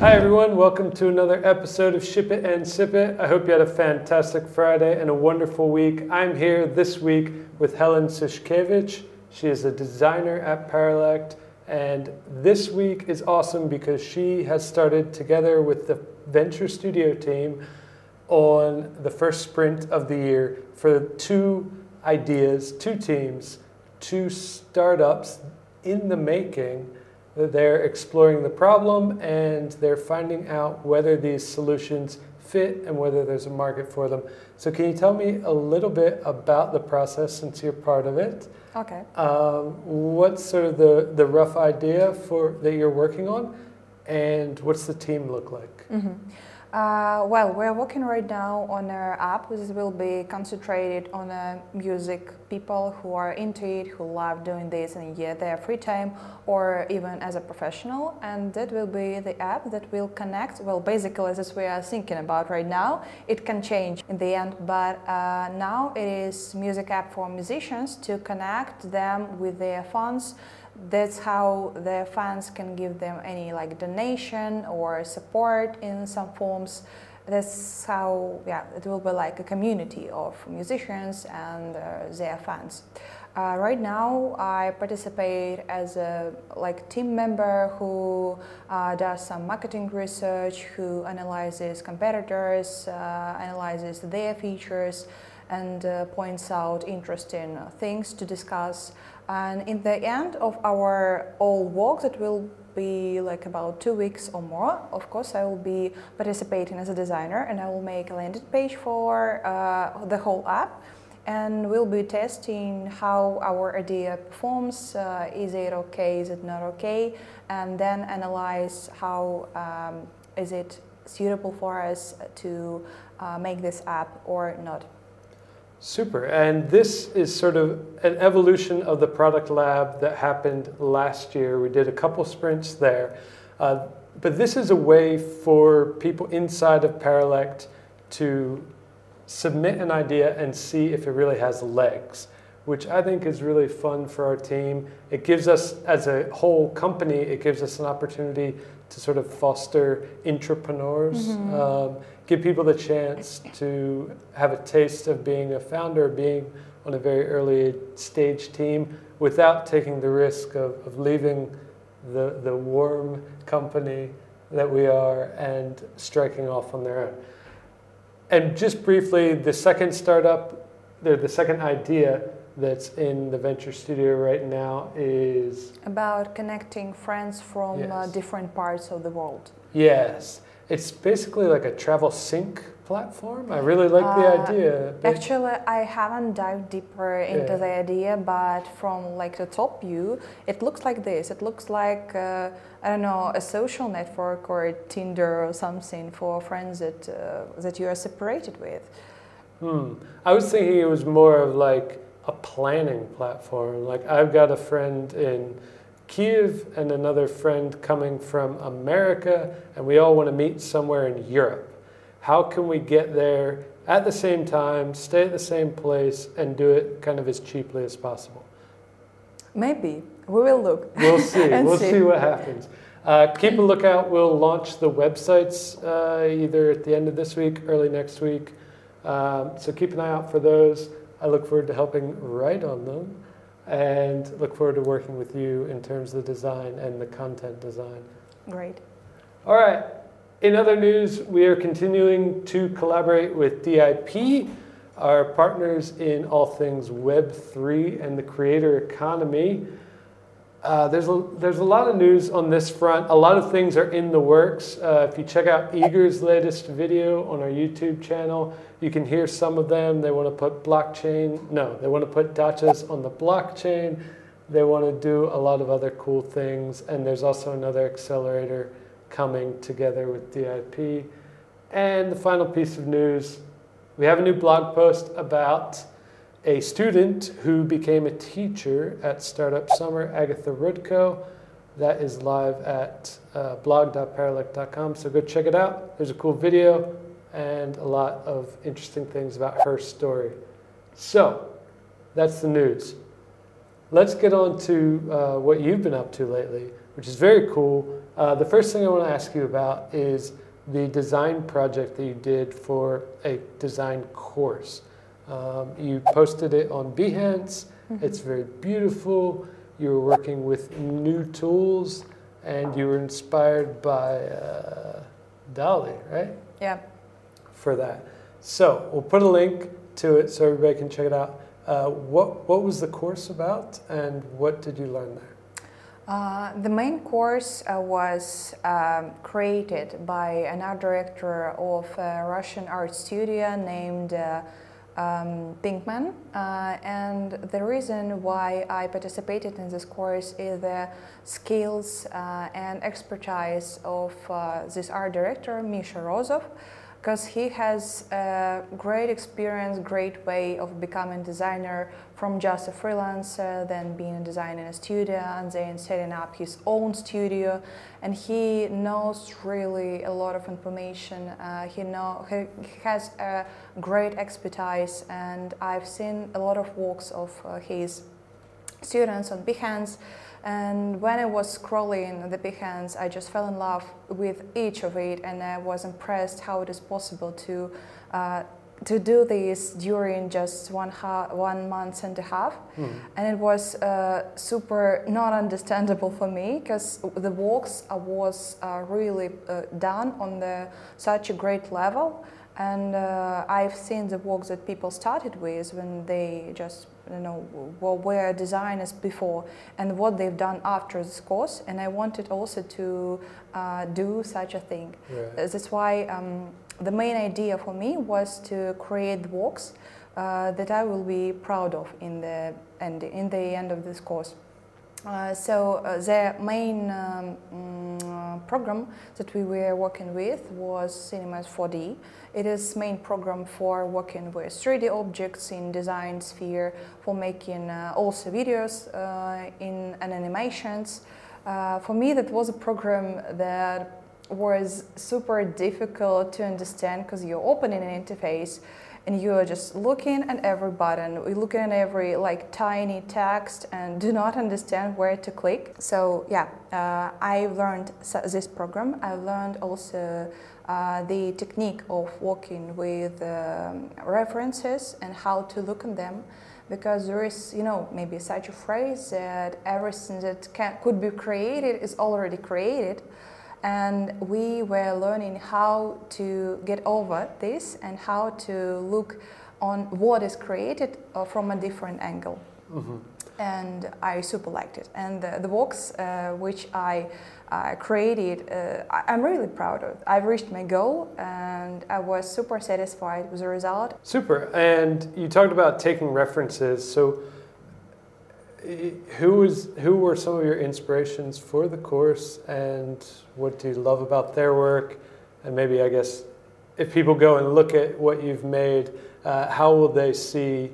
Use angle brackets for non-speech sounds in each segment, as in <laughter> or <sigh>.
Hi, everyone. Welcome to another episode of Ship It and Sip It. I hope you had a fantastic Friday and a wonderful week. I'm here this week with Helen Sushkevich. She is a designer at Paralect. And this week is awesome because she has started together with the Venture Studio team on the first sprint of the year for two ideas, two teams, two startups in the making they're exploring the problem and they're finding out whether these solutions fit and whether there's a market for them. So, can you tell me a little bit about the process since you're part of it? Okay. Um, what's sort of the, the rough idea for that you're working on, and what's the team look like? Mm-hmm. Uh, well, we're working right now on our app. This will be concentrated on uh, music people who are into it, who love doing this in yeah, their free time or even as a professional. And that will be the app that will connect. Well, basically, as we are thinking about right now, it can change in the end, but uh, now it is music app for musicians to connect them with their fans that's how the fans can give them any like donation or support in some forms. That's how yeah it will be like a community of musicians and uh, their fans. Uh, right now i participate as a like team member who uh, does some marketing research who analyzes competitors uh, analyzes their features and uh, points out interesting things to discuss and in the end of our all work, that will be like about two weeks or more. Of course, I will be participating as a designer and I will make a landing page for uh, the whole app. And we'll be testing how our idea performs. Uh, is it okay? Is it not okay? And then analyze how um, is it suitable for us to uh, make this app or not. Super. And this is sort of an evolution of the product lab that happened last year. We did a couple sprints there. Uh, but this is a way for people inside of Paralect to submit an idea and see if it really has legs, which I think is really fun for our team. It gives us, as a whole company, it gives us an opportunity to sort of foster entrepreneurs. Mm-hmm. Um, give people the chance to have a taste of being a founder, being on a very early stage team without taking the risk of, of leaving the, the warm company that we are and striking off on their own. And just briefly, the second startup, the, the second idea that's in the venture studio right now is about connecting friends from uh, yes. uh, different parts of the world. Yes. It's basically like a travel sync platform. I really like the uh, idea. Actually, I haven't dived deeper into yeah. the idea, but from like the top view, it looks like this. It looks like uh, I don't know a social network or Tinder or something for friends that uh, that you are separated with. Hmm. I was thinking it was more of like a planning platform. Like I've got a friend in Kiev and another friend coming from America, and we all want to meet somewhere in Europe. How can we get there at the same time, stay at the same place, and do it kind of as cheaply as possible? Maybe. We will look. We'll see. <laughs> we'll see. see. what happens. Uh, keep a lookout. We'll launch the websites uh, either at the end of this week, early next week. Um, so keep an eye out for those. I look forward to helping write on them and look forward to working with you in terms of the design and the content design. Great. All right. In other news, we are continuing to collaborate with DEIP, our partners in all things Web3 and the creator economy. Uh, there's, a, there's a lot of news on this front. A lot of things are in the works. Uh, if you check out Igor's latest video on our YouTube channel, you can hear some of them. They want to put blockchain, no, they want to put dachas on the blockchain. They want to do a lot of other cool things. And there's also another accelerator coming together with DEIP. And the final piece of news we have a new blog post about a student who became a teacher at Startup Summer, Agatha Rudko. That is live at uh, blog.paralect.com, so go check it out. There's a cool video and a lot of interesting things about her story. So, that's the news. let's get on to uh, what you've been up to lately, which is very cool. Uh, the first thing I want to ask you about is the design project that you did for a design course. Um, you posted it on Behance. Mm-hmm. It's very beautiful. You were working with new tools, and you were inspired by uh, DALL-E, right? Yeah. For that. So we'll put a link to it so everybody can check it out. Uh, what, what was the course about and what did you learn there? Uh, the main course uh, was um, created by an art director of a Russian art studio named uh, um, Pinkman. Uh, and the reason why I participated in this course is the skills uh, and expertise of this art director, Misha Rozov because he has great experience, great way of becoming designer from just a freelancer, then being a designer in a studio, and then setting up his own studio. And he knows really a lot of information. Uh, he know he, he, has a great expertise, and I've seen a lot of works of uh, his students on Behance. And when I was scrolling the Behance, I just fell in love with each of it, and I was impressed how it is possible to uh, to do this during just one ha- one month and a half, mm. and it was uh, super not understandable for me because the works was uh, really uh, done on the such a great level, and uh, I've seen the works that people started with when they just you know, were designers before and what they've done after this course. And I wanted also to uh, do such a thing. Right. That's why um, the main idea for me was to create works uh, that I will be proud of in the end, in the end of this course. Uh, so uh, the main um, mm, program that we were working with was Cinemas 4D. It is main program for working with 3D objects in design sphere, for making uh, also videos uh, in and animations. Uh, for me, that was a program that was super difficult to understand because you're opening an interface and you are just looking at every button, we looking at every like tiny text and do not understand where to click. So yeah, uh, I learned this program. I learned also uh, the technique of working with um, references and how to look at them because there is, you know, maybe such a phrase that everything that can, could be created is already created and we were learning how to get over this and how to look on what is created uh, from a different angle. Mm-hmm. And I super liked it. And the, the works uh, which I uh, created, uh, I, am really proud of. I've reached my goal and I was super satisfied with the result. Super. And you talked about taking references. So who who were some of your inspirations for the course and what do you love about their work and maybe i guess if people go and look at what you've made uh, how will they see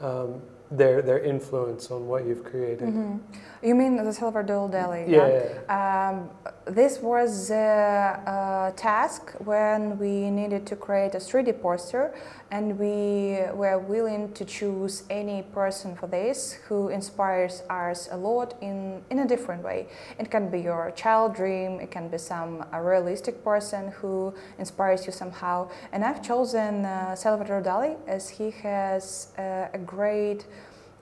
um, their their influence on what you've created. Mm-hmm. You mean the Salvador Dali? Yeah. yeah. Um, this was a, a, task when we needed to create a 3D poster, and we were willing to choose any person for this who inspires us a lot in in a different way. It can be your child dream. It can be some a realistic person who inspires you somehow. And I've chosen uh, Salvador Dali as he has uh, a great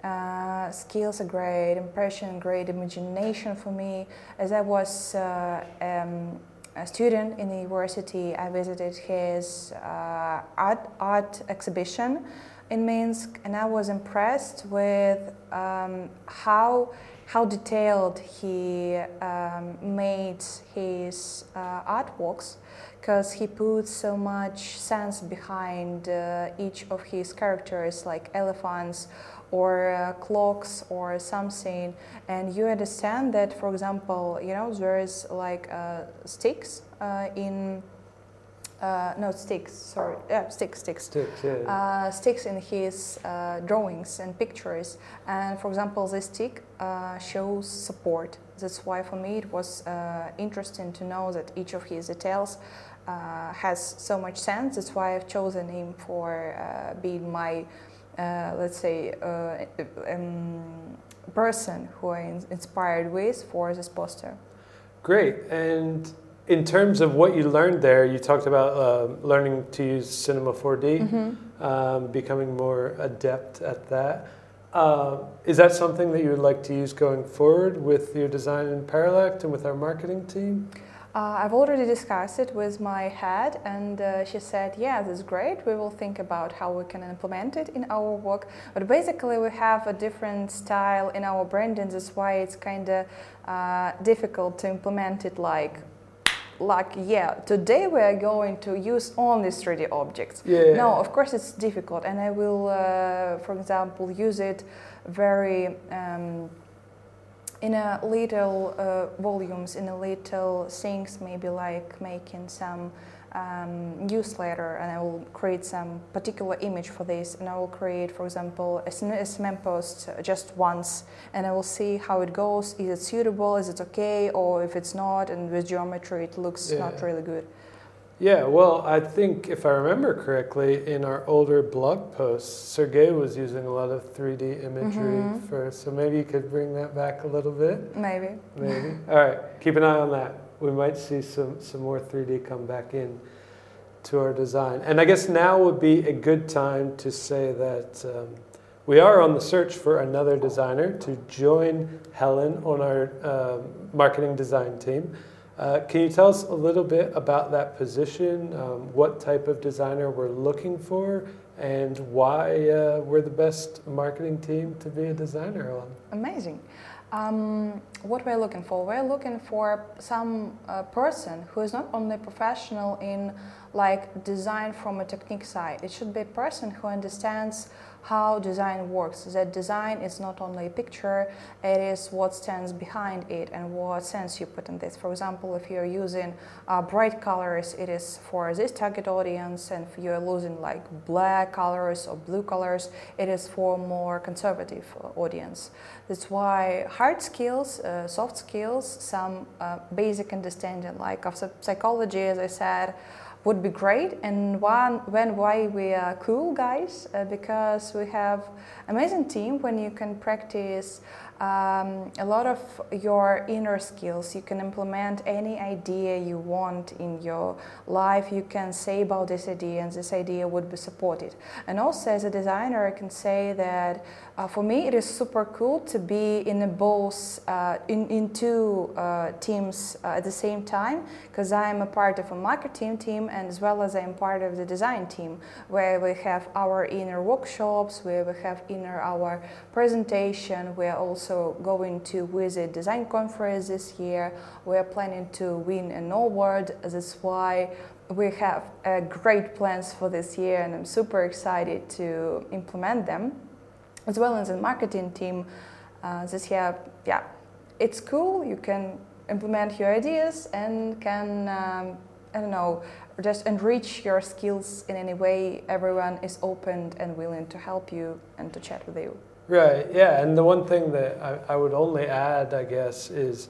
uh, skills are great, impression, great imagination for me. As I was uh, um, a student in the university, I visited his uh, art, art exhibition in Minsk, and I was impressed with um, how how detailed he um, made his uh, artworks because he put so much sense behind uh, each of his characters like elephants or uh, clocks or something. And you understand that for example you know there is like uh, sticks uh, in uh, no sticks sorry yeah sticks sticks. Sticks, yeah. Uh, sticks in his uh, drawings and pictures. And for example this stick shows support. That's why for me it was interesting to know that each of his details has so much sense. That's why i've chosen him for being my let's say, uh, um, person who I'm inspired with for this poster. Great. And in terms of what you learned there, you talked about uh, learning to use Cinema 4D, mm-hmm. um, becoming more adept at that. Uh, is that something that you would like to use going forward with your design in Paralect and with our marketing team? Uh, I've already discussed it with my head, and uh, she said, "Yeah, that's great. We will think about how we can implement it in our work." But basically, we have a different style in our branding. That's why it's kind of uh, difficult to implement it like like yeah today we are going to use only 3d objects yeah. no of course it's difficult and i will uh, for example use it very um, in a little uh, volumes, in a little things, maybe like making some um, newsletter and I will create some particular image for this and I will create, for example, a SMM post just once and I will see how it goes. Is it suitable? Is it okay? Or if it's not and with geometry it looks yeah. not really good. Yeah, well, I think if I remember correctly, in our older blog posts, Sergey was using a lot of 3D imagery mm-hmm. for, so maybe you could bring that back a little bit. Maybe. Maybe. All right, keep an eye on that. We might see some, some more 3D come back in to our design. And I guess now would be a good time to say that um, we are on the search for another designer to join Helen on our uh, marketing design team. Uh, can you tell us a little bit about that position, um, what type of designer we're looking for, and why uh, we're the best marketing team to be a designer on? Amazing. Um, what we're looking for? We're looking for some uh, person who is not only professional in like design from a technique side. It should be a person who understands how design works. That design is not only a picture, it is what stands behind it and what sense you put in this. For example, if you're using uh, bright colors, it is for this target audience, and if you're using like black colors or blue colors, it is for more conservative uh, audience. That's why hard skills, uh, soft skills, some uh, basic understanding like of psychology, as I said, would be great. And one, when why we are cool guys uh, because we have amazing team when you can practice um, a lot of your inner skills. You can implement any idea you want in your life. You can say about this idea, and this idea would be supported. And also, as a designer, I can say that uh, for me, it is super cool to be in both uh, in, in two uh, teams uh, at the same time because I am a part of a marketing team and as well as I am part of the design team where we have our inner workshops, where we have inner our presentation. We are also going to visit design conference this year. We are planning to win an award. That's why we have uh, great plans for this year and I'm super excited to implement them as well as the marketing team uh, this year, yeah, it's cool. You can implement your ideas and can, um, I don't know, just enrich your skills in any way. Everyone is open and willing to help you and to chat with you. Right, yeah. And the one thing that I, I would only add, I guess, is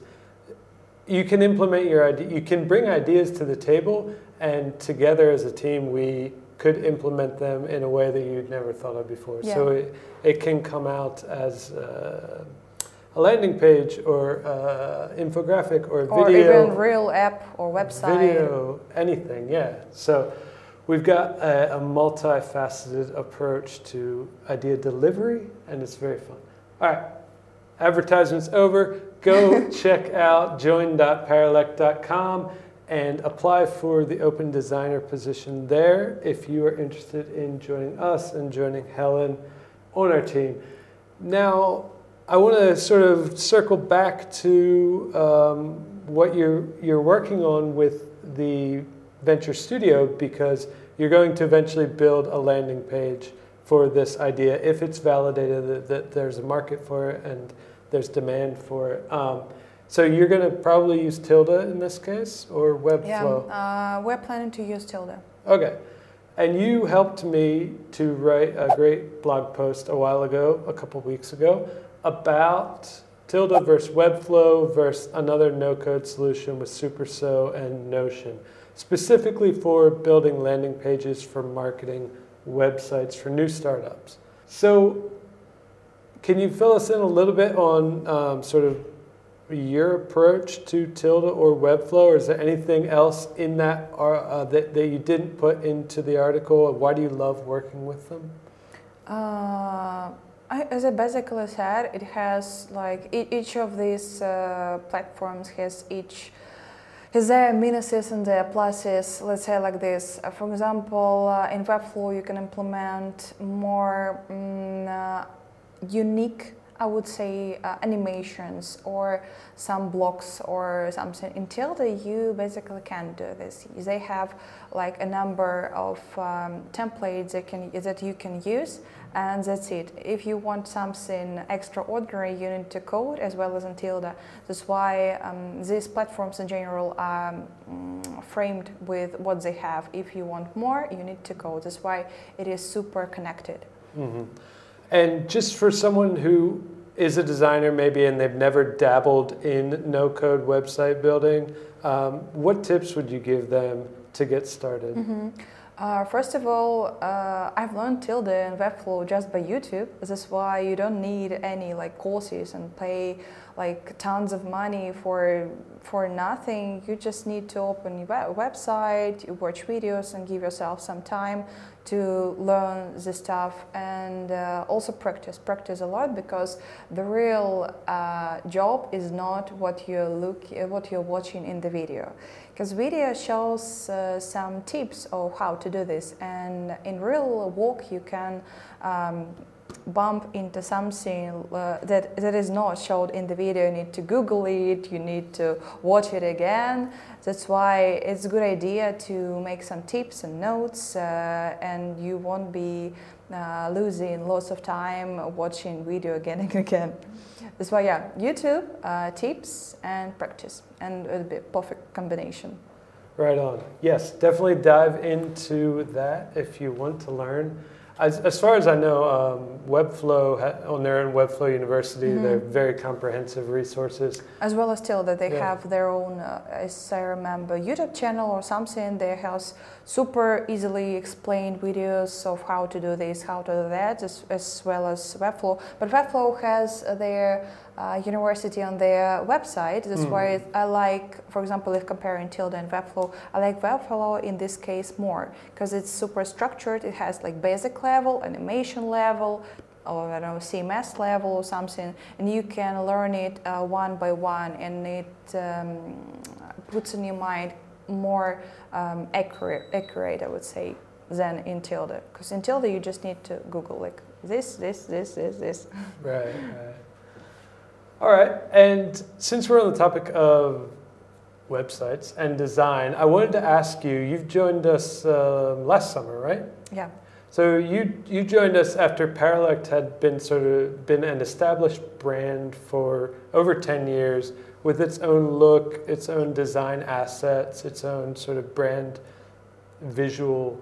you can implement your idea, you can bring ideas to the table, and together as a team, we could implement them in a way that you'd never thought of before. Yeah. So it, it can come out as uh, a landing page or uh, infographic or, or video. Or even real app or website. Video, anything, yeah. So we've got a, a multifaceted approach to idea delivery, and it's very fun. All right, advertisements over. Go <laughs> check out join.paralect.com and apply for the open designer position there if you are interested in joining us and joining Helen on our team. Now, I want to sort of circle back to um, what you're, you're working on with the Venture Studio because you're going to eventually build a landing page for this idea if it's validated that, that there's a market for it and there's demand for it. Um, so you're going to probably use Tilda in this case or Webflow? Yeah, uh, we're planning to use Tilda. Okay. And you helped me to write a great blog post a while ago, a couple weeks ago, about Tilda versus Webflow versus another no-code solution with SuperSo and Notion, specifically for building landing pages for marketing websites for new startups. So, can you fill us in a little bit on um, sort of your approach to Tilda or Webflow, or is there anything else in that uh, that, that you didn't put into the article? Why do you love working with them? Uh, I, as I basically said, it has like each of these uh, platforms has each has their minuses and their pluses. Let's say like this. Uh, for example, uh, in Webflow, you can implement more um, unique I would say uh, animations or some blocks or something. In Tilda, you basically can't do this. They have like a number of um, templates that, can, that you can use, and that's it. If you want something extraordinary, you need to code as well as in Tilda. That's why um, these platforms in general are um, framed with what they have. If you want more, you need to code. That's why it is super connected. Mm-hmm. And just for someone who is a designer maybe and they've never dabbled in no code website building, um, what tips would you give them to get started? Mm-hmm. Uh, first of all, uh, I've learned Tilda and Webflow just by YouTube. This is why you don't need any like courses and pay like tons of money for for nothing. You just need to open your website, you watch videos, and give yourself some time to learn the stuff and uh, also practice practice a lot because the real uh, job is not what you look what you're watching in the video because video shows uh, some tips of how to do this and in real work you can um, bump into something uh, that, that is not showed in the video, you need to Google it, you need to watch it again. That's why it's a good idea to make some tips and notes, uh, and you won't be uh, losing lots of time watching video again and <laughs> again. That's why, yeah, YouTube, uh, tips, and practice, and it'll be a perfect combination. Right on. Yes, definitely dive into that if you want to learn. As, as far as I know, um, Webflow on their own Webflow University, mm-hmm. they're very comprehensive resources. As well as still that they yeah. have their own, uh, as I remember, YouTube channel or something. They have super easily explained videos of how to do this, how to do that, as, as well as Webflow. But Webflow has their uh, university on their website. That's mm. why I like, for example, if comparing Tilda and Webflow, I like Webflow in this case more because it's super structured. It has like basic level, animation level, or I don't know, CMS level or something, and you can learn it uh, one by one, and it um, puts in your mind more um, accurate, accurate, I would say, than in Tilda. Because in Tilda, you just need to Google like this, this, this, this, this. Right, right. All right, and since we're on the topic of websites and design, I wanted to ask you. You've joined us uh, last summer, right? Yeah. So you you joined us after Paralect had been sort of been an established brand for over ten years, with its own look, its own design assets, its own sort of brand visual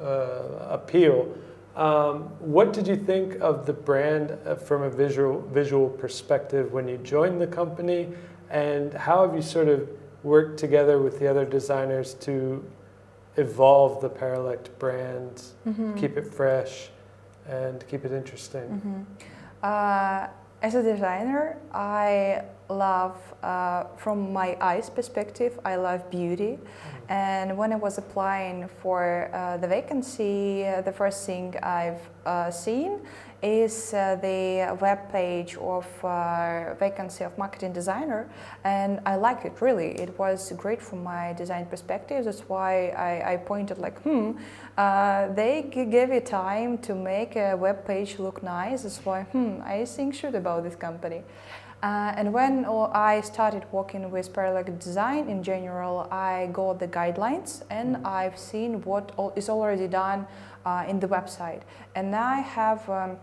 uh, appeal. Um, what did you think of the brand uh, from a visual visual perspective when you joined the company, and how have you sort of worked together with the other designers to evolve the Paralect brand, mm-hmm. keep it fresh, and keep it interesting? Mm-hmm. Uh, as a designer, I love, uh, from my eyes perspective, I love beauty. And when I was applying for uh, the vacancy, uh, the first thing I've uh, seen is uh, the web page of uh, vacancy of marketing designer. And i like it really. It was great from my design perspective. That's why i, I pointed like hmm uh, they gave you time to make a web page look nice. That's why hmm i think should about this company uh, and when I started working with Paralect design in general, I got the guidelines and. I've seen what is already done uh, in the website. And I have um,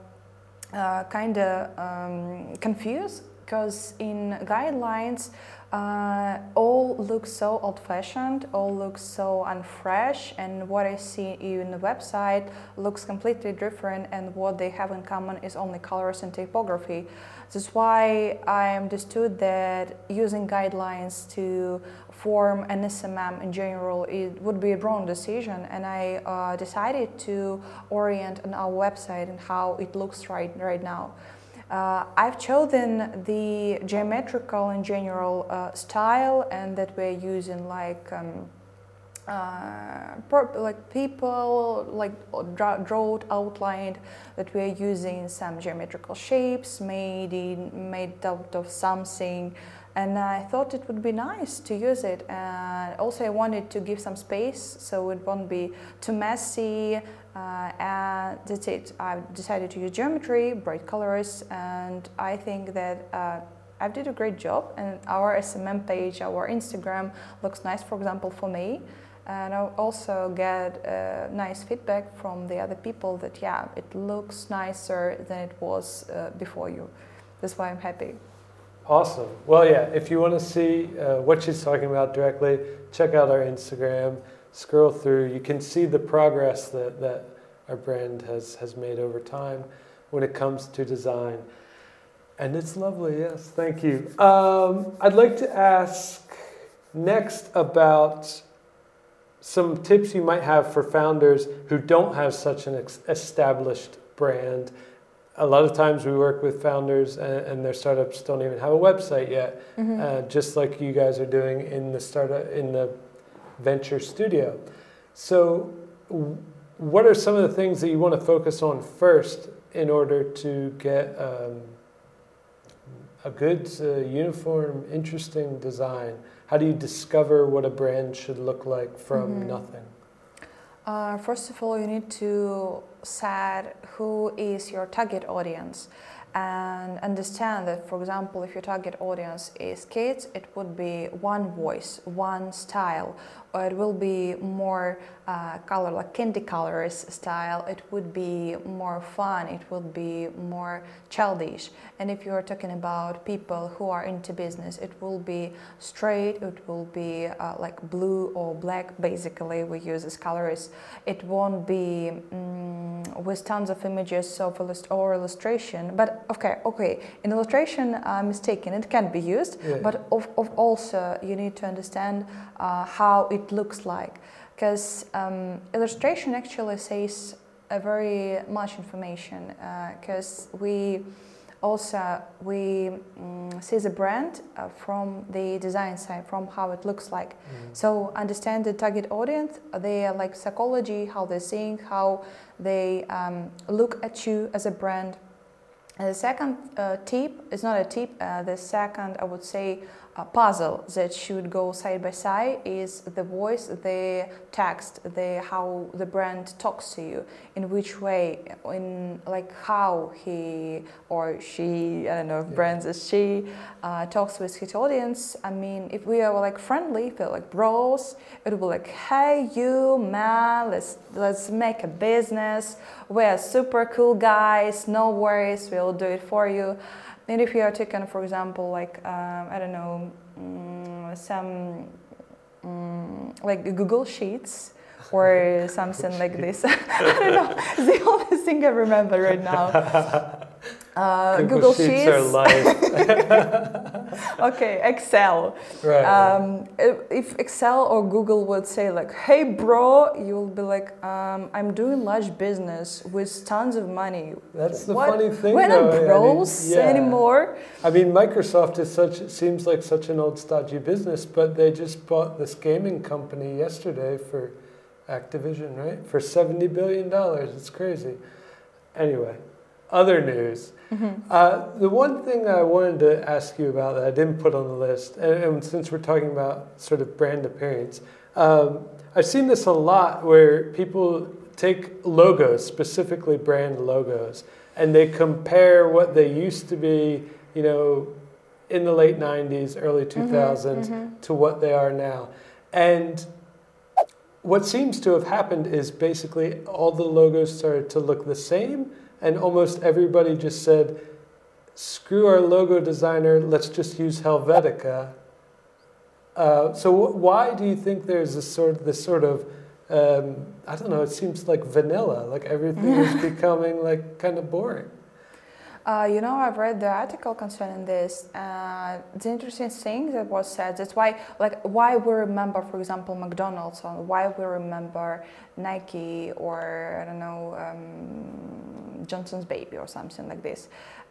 uh, kind of um, confused because in guidelines Uh, all looks so old-fashioned, all looks so unfresh, and what I see in the website looks completely different. And what they have in common is only colors and typography. That's why I understood that using guidelines to form an SMM in general it would be a wrong decision, and I uh, decided to orient on our website and how it looks right right now. Uh, I've chosen the geometrical and general uh, style and that we're using like um, uh, like people like drawn outlined that we're using some geometrical shapes made in made out of something and I thought it would be nice to use it and also I wanted to give some space so it won't be too messy uh, and that's it. I've decided to use geometry, bright colors, and I think that uh, I did a great job. And our SMM page, our Instagram looks nice, for example, for me. And I also get uh, nice feedback from the other people that yeah, it looks nicer than it was uh, before you. That's why I'm happy. Awesome. Well, yeah, if you want to see uh, what she's talking about directly, check out our Instagram scroll through, you can see the progress that, that our brand has, has made over time when it comes to design. And it's lovely, yes, thank you. Um, I'd like to ask next about some tips you might have for founders who don't have such an established brand. A lot of times we work with founders and, and their startups don't even have a website yet, mm-hmm. uh, just like you guys are doing in the startup in the venture studio. So, what are some of the things that you want to focus on first in order to get um, a good, uh, uniform, interesting design? How do you discover what a brand should look like from mm-hmm. nothing? Uh, first of all, you need to set who is your target audience? And understand that, for example, if your target audience is kids, it would be one voice, one style, or it will be more uh, color, like candy colors style. It would be more fun. It would be more childish. And if you are talking about people who are into business, it will be straight. It will be uh, like blue or black. Basically, we use as colors. It won't be. Um, with tons of images of illust- or illustration. But okay, okay, in illustration, I'm mistaken. It can be used, yeah. but of, of also you need to understand uh, how it looks like, because um, illustration actually says a very much information. Because uh, we also we um, see the brand uh, from the design side from how it looks like mm. so understand the target audience their like psychology how they think how they um, look at you as a brand and the second uh, tip is not a tip uh, the second i would say puzzle that should go side by side is the voice, the text, the how the brand talks to you, in which way, in like how he or she, I don't know, if yeah. brands as she uh, talks with his audience. I mean, if we are like friendly, if we're like bros, it will be like, hey, you man, let's let's make a business. We're super cool guys. No worries, we'll do it for you. And if you are taking, for example, like um, I don't know, um, some um, like Google Sheets or <laughs> something like this. <laughs> I don't know. the <laughs> only thing I remember right now. Uh, Google, Google Sheets, Sheets are live. <laughs> okay, Excel. Right. Um, if Excel or Google would say like, "Hey, bro," you'll be like, um, "I'm doing large business with tons of money." That's the what? funny thing. We're not bros I mean, yeah. anymore. I mean, Microsoft is such seems like such an old stodgy business, but they just bought this gaming company yesterday for Activision, right? For seventy billion dollars. It's crazy. Anyway other news. Mm-hmm. Uh, the one thing I wanted to ask you about that I didn't put on the list, and, and since we're talking about sort of brand appearance, um, I've seen this a lot where people take logos, specifically brand logos, and they compare what they used to be, you know, in the late 90s, early 2000s, mm-hmm, mm-hmm. to what they are now. And what seems to have happened is basically all the logos started to look the same and almost everybody just said, screw our logo designer, let's just use Helvetica. Uh, so why do you think there's this sort of this sort of um, I don't know. It seems like vanilla. Like everything is <laughs> becoming like kind of boring. Uh, you know, I've read the article concerning this. Uh, the interesting thing that was said. That's why, like, why we remember, for example, McDonald's, or why we remember Nike, or I don't know, um, Johnson's Baby, or something like this.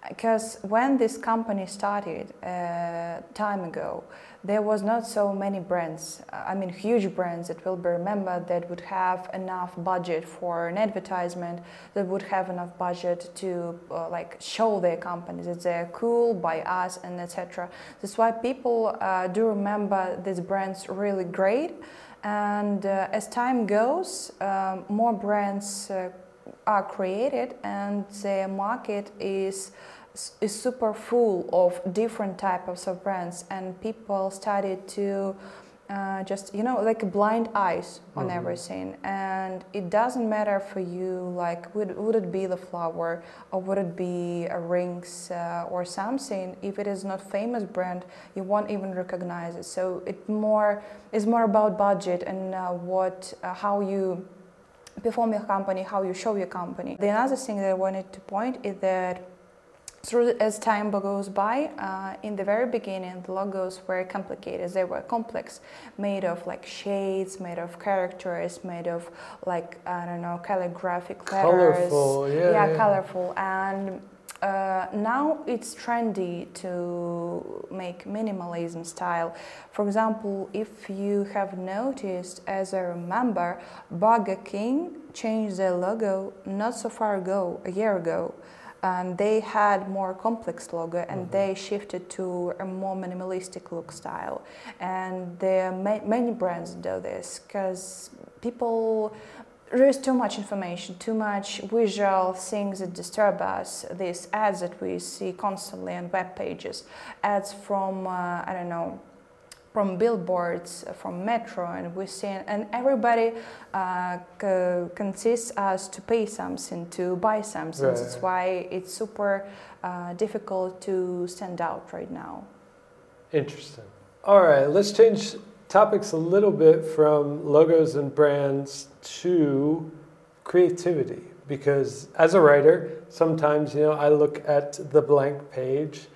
Because when this company started uh, time ago, there was not so many brands, I mean huge brands that will be remembered that would have enough budget for an advertisement, that would have enough budget to uh, like show their companies that they're cool by us and etc. That's why people uh, do remember these brands really great. And uh, as time goes, um, more brands uh, are created and the market is is super full of different types of brands and people started to uh, just you know like blind eyes on mm-hmm. everything. And it doesn't matter for you like would, would it be the flower or would it be a rings uh, or something if it is not famous brand you won't even recognize it. So it more is more about budget and uh, what uh, how you perform your company how you show your company. The another thing that i wanted to point is that through as time goes by, uh, in the very beginning, the logos were complicated. They were complex, made of like shades, made of characters, made of like I don't know calligraphic letters. Colorful, yeah. Yeah, yeah. colorful. And uh, now it's trendy to make minimalism style. For example, if you have noticed, as I remember, Burger King changed their logo not so far ago, a year ago and they had more complex logo and mm-hmm. they shifted to a more minimalistic look style and there ma- many brands do this because people there is too much information too much visual things that disturb us these ads that we see constantly on web pages ads from uh, i don't know from billboards, from metro, and we see, and everybody uh, consists us to pay something, to buy something. Right. That's why it's super uh, difficult to stand out right now. Interesting. All right, let's change topics a little bit from logos and brands to creativity because as a writer sometimes you know i look at the blank page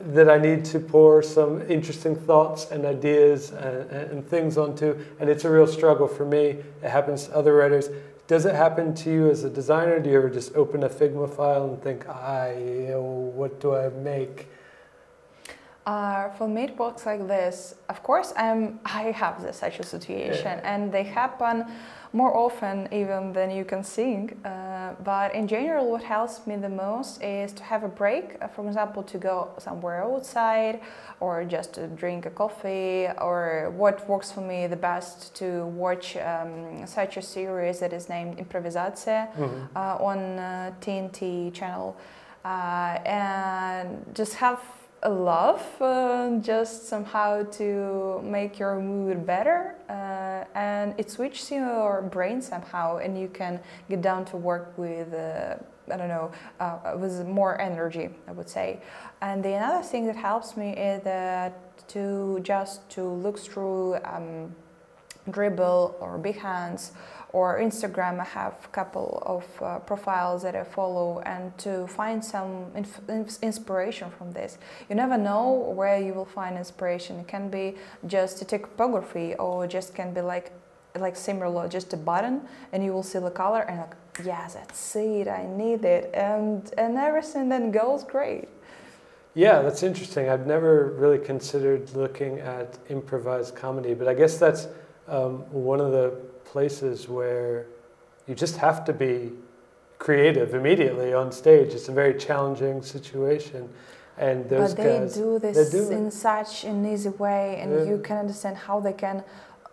that I need to pour some interesting thoughts and ideas and, and, things onto, and it's a real struggle for me. It happens to other writers. Does it happen to you as a designer? Do you ever just open a Figma file and think, I, what do I make? Uh, for me, it works like this. Of course, I'm, I have this such a situation, yeah. and they happen more often even than you can think. Uh, but in general, what helps me the most is to have a break. Uh, for example, to go somewhere outside, or just to drink a coffee, or what works for me the best to watch um, such a series that is named Improvisacja mm-hmm. uh, on TNT uh, channel, uh, and just have a love uh, just somehow to make your mood better uh, and it switches your brain somehow and you can get down to work with uh, i don't know uh, with more energy i would say. And the another thing that helps me is that to just to look through um, Dribbble or behance or Instagram, I have a couple of uh, profiles that I follow, and to find some inf- inspiration from this. You never know where you will find inspiration. It can be just a typography, or just can be like like similar, just a button, and you will see the color, and like, yes, that's it, I need it, and and everything then goes great. Yeah, that's interesting. I've never really considered looking at improvised comedy, but I guess that's um, one of the places where you just have to be creative immediately on stage. It's a very challenging situation. And those but they guys, do this do in such an easy way, and yeah. you can understand how they can,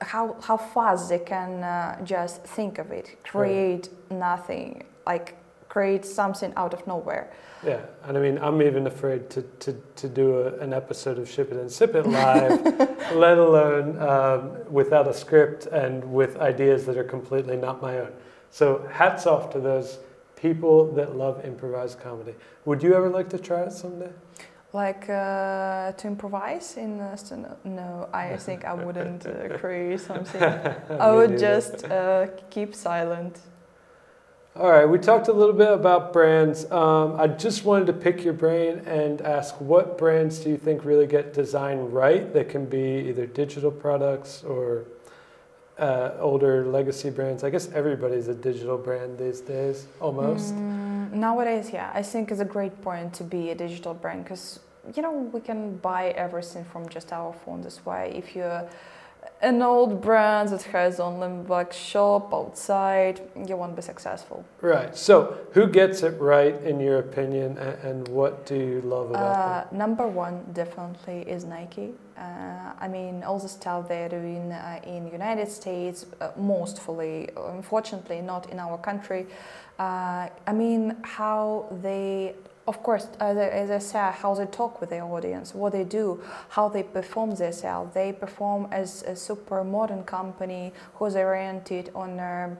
how how fast they can uh, just think of it, create right. nothing, like create something out of nowhere. Yeah, and I mean, I'm even afraid to, to, to do a, an episode of Ship It and Sip It live, <laughs> let alone um, without a script and with ideas that are completely not my own. So, hats off to those people that love improvised comedy. Would you ever like to try it someday? like uh, to improvise in uh, no i think i wouldn't uh, create something <laughs> i would just uh, keep silent All right, we talked a little bit about brands. Um, I just wanted to pick your brain and ask what brands do you think really get designed right? That can be either digital products or uh, older legacy brands. I guess everybody's a digital brand these days, almost. Mm, nowadays yeah i think it's a great point to be a digital brand because you know we can buy everything from just our phone that's why if you're an old brand that has only like shop outside you won't be successful Right. So, who gets it right in your opinion, and, and what do you love about Uh, number one definitely is Nike. Uh, I mean, all the stuff they're doing uh, in United States, uh, mostly, unfortunately, not in our country. Uh, I mean, how they, of course, as I, as I said, how they talk with their audience, what they do, how they perform themselves. They perform as a super modern company who's oriented on. Uh,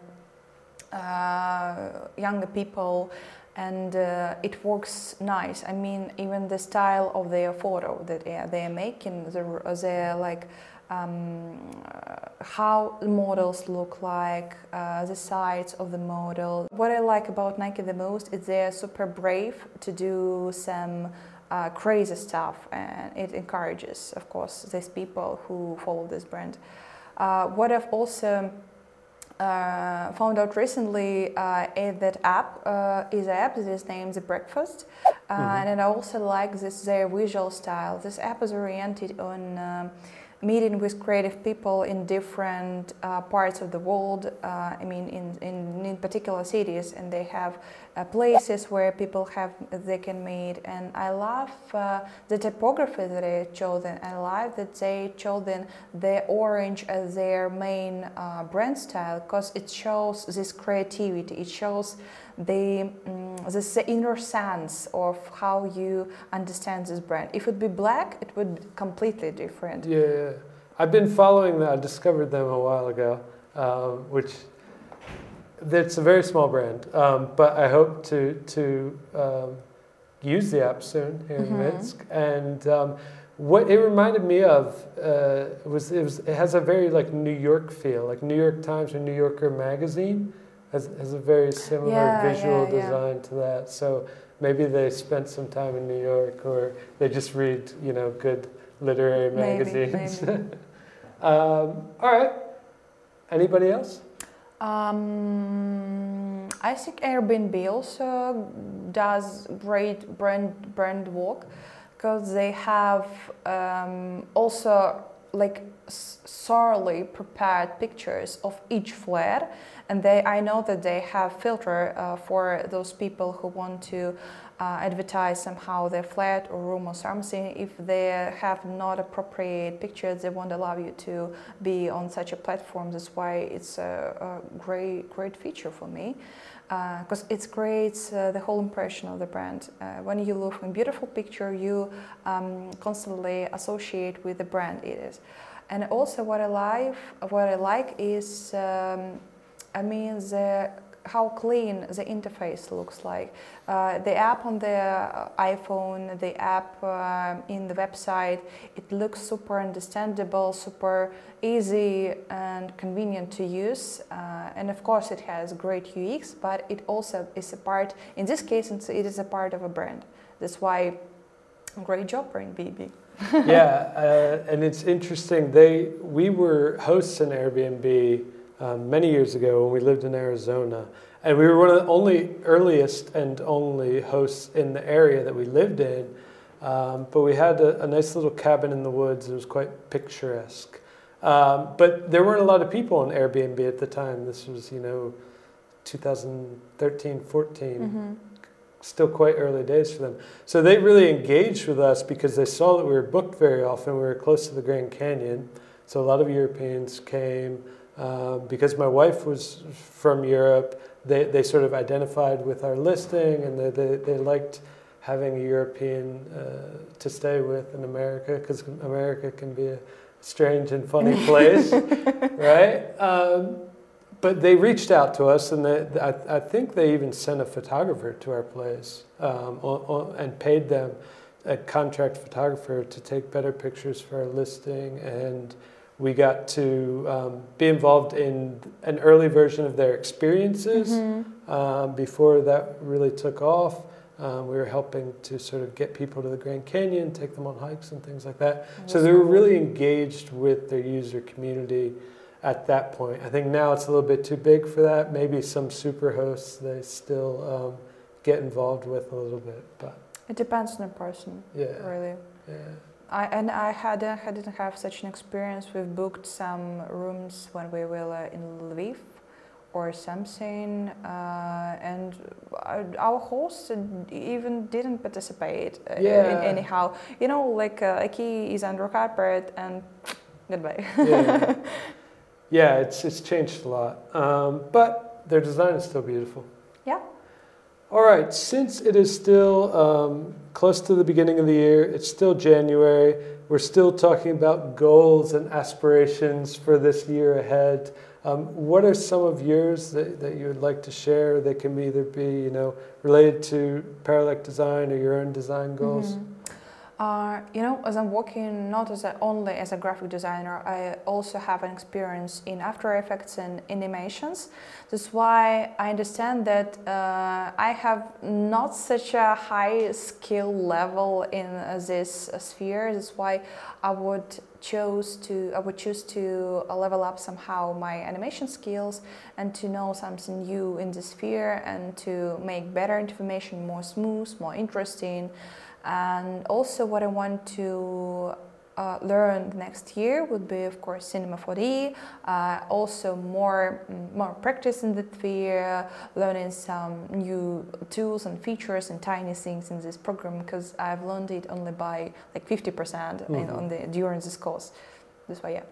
uh, younger people and uh, it works nice i mean even the style of their photo that they are, they are making they're, they're like um, how models look like uh, the size of the model. What i like about nike the most is they're super brave to do some uh, crazy stuff and it encourages of course these people who follow this brand. Uh, what i've also uh, found out recently uh, is that app uh, is an app that is named the breakfast uh, Mhm. and i also like this their visual style. This app is oriented on um meeting with creative people in different uh, parts of the world uh, i mean in, in, in particular cities and they have uh, places where people have they can meet. And i love uh, the typography that they chosen. I love that they chosen the orange as their main uh, brand style because it shows this creativity. It shows the um, inner sense of how you understand this brand. If it be black it would be completely different. Yeah, yeah. I've been following that. I discovered them a while ago, um, which it's a very small brand, um, but I hope to to um, use the app soon here in Mhm. Minsk. And um, what it reminded me of uh, was it was it has a very like New York feel, like New York Times or New Yorker magazine has has a very similar Yeah, visual yeah, yeah. design to that. So maybe they spent some time in New York, or they just read you know good literary Maybe, magazines. maybe. <laughs> um, all right. Anybody else? Um, I think Airbnb also does great brand brand work because they have um, also like thoroughly prepared pictures of each flat, and they I know that they have filter uh, for those people who want to uh, advertise somehow their flat or room or something. If they have not appropriate pictures, they won't allow you to be on such a platform. That's why it's a, a great, great feature for me, because it creates uh, the whole impression of the brand. Uh, when you look a beautiful picture, you um, constantly associate with the brand it is. And also, what I like, what I like is, um, I mean, the how clean the interface looks like. Uh, the app on the iPhone, the app uh, in the website, it looks super understandable, super easy and convenient to use. Uh, and of course, it has great UX, but it also is a part, in this case, it is a part of a brand. That's why, great job, Airbnb. <laughs> yeah, uh, and it's interesting. They we were hosts in Airbnb um, many years ago when we lived in Arizona, and we were one of the only earliest and only hosts in the area that we lived in. Um, but we had a, a nice little cabin in the woods. It was quite picturesque. Um, but there weren't a lot of people on Airbnb at the time. This was, you know, 2013, 14 Mm-hmm. still quite early days for them. So they really engaged with us because they saw that we were booked very often. We were close to the Grand Canyon, so a lot of Europeans came. Uh, because my wife was from Europe, they, they sort of identified with our listing and they, they, they liked having a European uh, to stay with in America because America can be a strange and funny <laughs> place, right? Um, but they reached out to us, and they, I, I think they even sent a photographer to our place um, o- o- and paid them a contract photographer to take better pictures for our listing, and we got to um, be involved in an early version of their experiences Mhm. um, before that really took off. Um, we were helping to sort of get people to the Grand Canyon, take them on hikes and things like that. So they were really engaged with their user community at that point. I think now it's a little bit too big for that. Maybe some super hosts they still um, get involved with a little bit, but It depends on the person, yeah, really. yeah. I, and I had uh, I didn't have such an experience. We've booked some rooms when we were in Lviv or something, uh, and our host even didn't participate uh, in Yeah. anyhow. You know, like uh, a key is under carpet and <laughs> goodbye. yeah. <laughs> yeah, it's it's changed a lot, um, but their design is still beautiful. Yeah. All right, since it is still um, close to the beginning of the year, it's still January. We're still talking about goals and aspirations for this year ahead. Um, what are some of yours that, that you would like to share? that can either be, you know, related to Paralect design or your own design goals. Mhm. You know, as I'm working not as a, only as a graphic designer, I also have an experience in After Effects and animations. That's why I understand that uh, I have not such a high skill level in uh, this uh, sphere. That's why I would choose to I would choose to uh, level up somehow my animation skills and to know something new in this sphere and to make better information more smooth, more interesting. And also, what I want to uh, learn next year would be, of course, Cinema 4D. Uh, also, more mm, more practice in the sphere, learning some new tools and features and tiny things in this program because I've learned it only by like 50% in, Mhm. on the during this course. This way, yeah.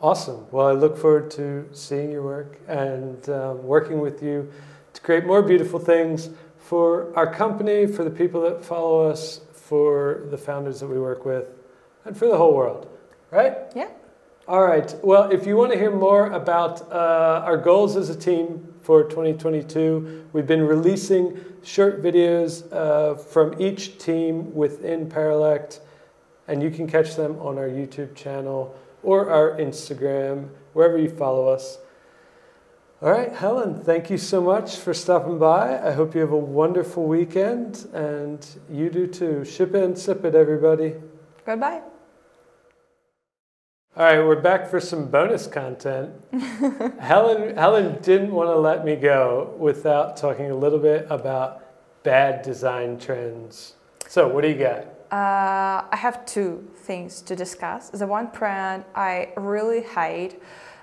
Awesome. Well, I look forward to seeing your work and um, working with you to create more beautiful things for our company, for the people that follow us, for the founders that we work with, and for the whole world. Right? Yeah. All right. Well, if you want to hear more about uh, our goals as a team for 2022, we've been releasing short videos uh, from each team within Paralect, and you can catch them on our YouTube channel or our Instagram, wherever you follow us. All right, Helen, thank you so much for stopping by. I hope you have a wonderful weekend, and you do too. Ship it and sip it, everybody. Goodbye. All right, we're back for some bonus content. <laughs> Helen, Helen didn't want to let me go without talking a little bit about bad design trends. So, what do you got? Uh, I have two things to discuss. The one brand I really hate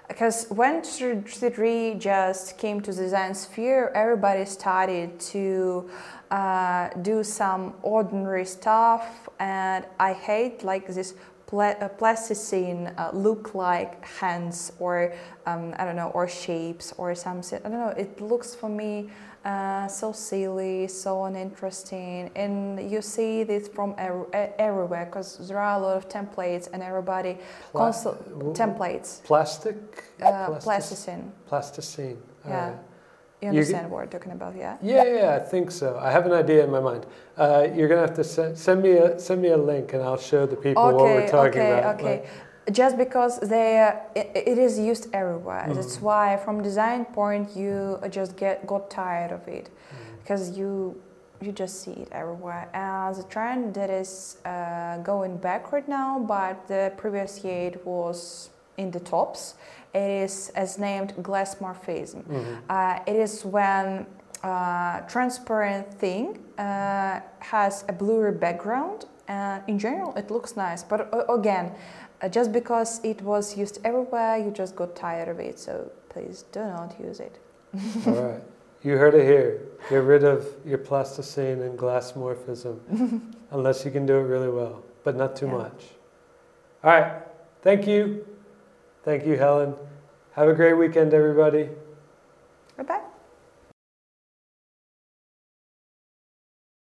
because when 3D just came to the design sphere, everybody started to uh, do some ordinary stuff, and I hate like this uh, plasticine uh, look like hands or um, I don't know or shapes or something. I don't know. It looks for me uh, so silly, so uninteresting, and you see this from er- everywhere because there are a lot of templates and everybody Pla- consult w- templates. Plastic? Uh, Plastic- plasticine. Plasticine. All Yeah. right. You You understand what we're talking about, yeah? Yeah, yeah, I think so. I have an idea in my mind. Uh, you're gonna have to send, send me a send me a link, and I'll show the people what we're talking okay, about. okay. Like, Just because they, uh, it, it is used everywhere. Mhm. That's why, from design point, you just get got tired of it, mm, because you you just see it everywhere. And the trend that is uh, going back right now, but the previous year it was in the tops. It is as named glassmorphism. mhm. Uh, it is when uh, transparent thing uh, has a blurry background and in general it looks nice but uh, again Uh, just because it was used everywhere you just got tired of it so please do not use it <laughs> All right. You heard it here. Get rid of your plasticine and glassmorphism, <laughs> unless you can do it really well, but not too Yeah. much. All right. Thank you. Thank you, Helen. Have a great weekend, everybody. bye bye